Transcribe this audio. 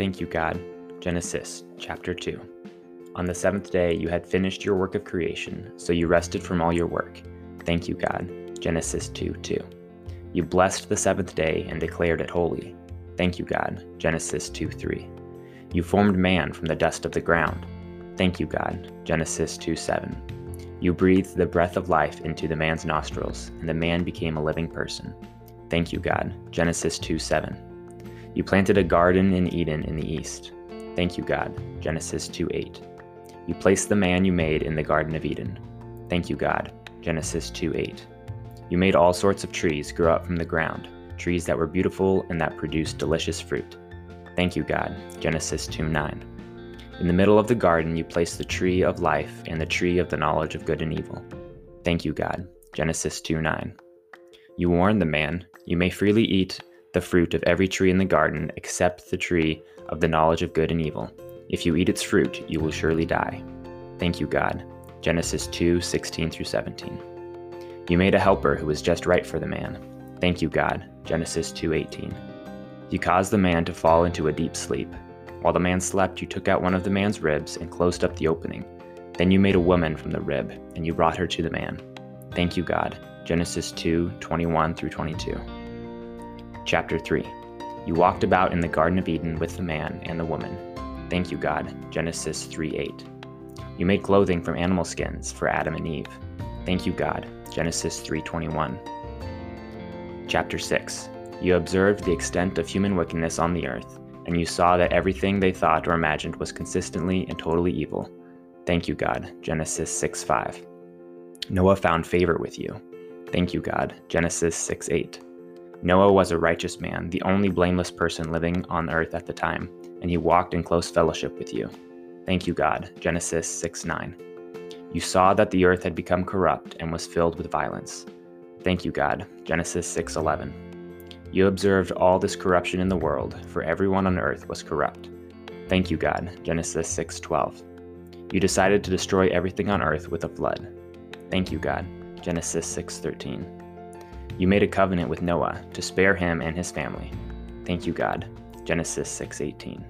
Thank you, God. Genesis chapter 2. On the seventh day you had finished your work of creation, so you rested from all your work. Thank you, God. Genesis 2 2. You blessed the seventh day and declared it holy. Thank you, God. Genesis 2 3. You formed man from the dust of the ground. Thank you, God. Genesis 2 7. You breathed the breath of life into the man's nostrils, and the man became a living person. Thank you, God. Genesis 2 7. You planted a garden in Eden in the east. Thank you, God. Genesis 2 8. You placed the man you made in the Garden of Eden. Thank you, God. Genesis 2 8. You made all sorts of trees grow up from the ground, trees that were beautiful and that produced delicious fruit. Thank you, God. Genesis 2 9. In the middle of the garden, you placed the tree of life and the tree of the knowledge of good and evil. Thank you, God. Genesis 2 9. You warned the man, You may freely eat the fruit of every tree in the garden except the tree of the knowledge of good and evil. If you eat its fruit, you will surely die. Thank you, God. Genesis 2 16 through 17. You made a helper who was just right for the man. Thank you, God. Genesis 2 18. You caused the man to fall into a deep sleep. While the man slept, you took out one of the man's ribs and closed up the opening. Then you made a woman from the rib, and you brought her to the man. Thank you, God. Genesis 2 21 through 22. Chapter 3 You walked about in the Garden of Eden with the man and the woman. Thank you, God. Genesis 3 8. You made clothing from animal skins for Adam and Eve. Thank you, God. Genesis 3:21. Chapter 6. You observed the extent of human wickedness on the earth, and you saw that everything they thought or imagined was consistently and totally evil. Thank you, God. Genesis 6:5. Noah found favor with you. Thank you, God. Genesis 6:8. Noah was a righteous man, the only blameless person living on earth at the time, and he walked in close fellowship with you. Thank you, God. Genesis 6 9. You saw that the earth had become corrupt and was filled with violence. Thank you, God. Genesis 6 11. You observed all this corruption in the world, for everyone on earth was corrupt. Thank you, God. Genesis 6 12. You decided to destroy everything on earth with a flood. Thank you, God. Genesis 6 13. You made a covenant with Noah to spare him and his family. Thank you, God. Genesis 6:18.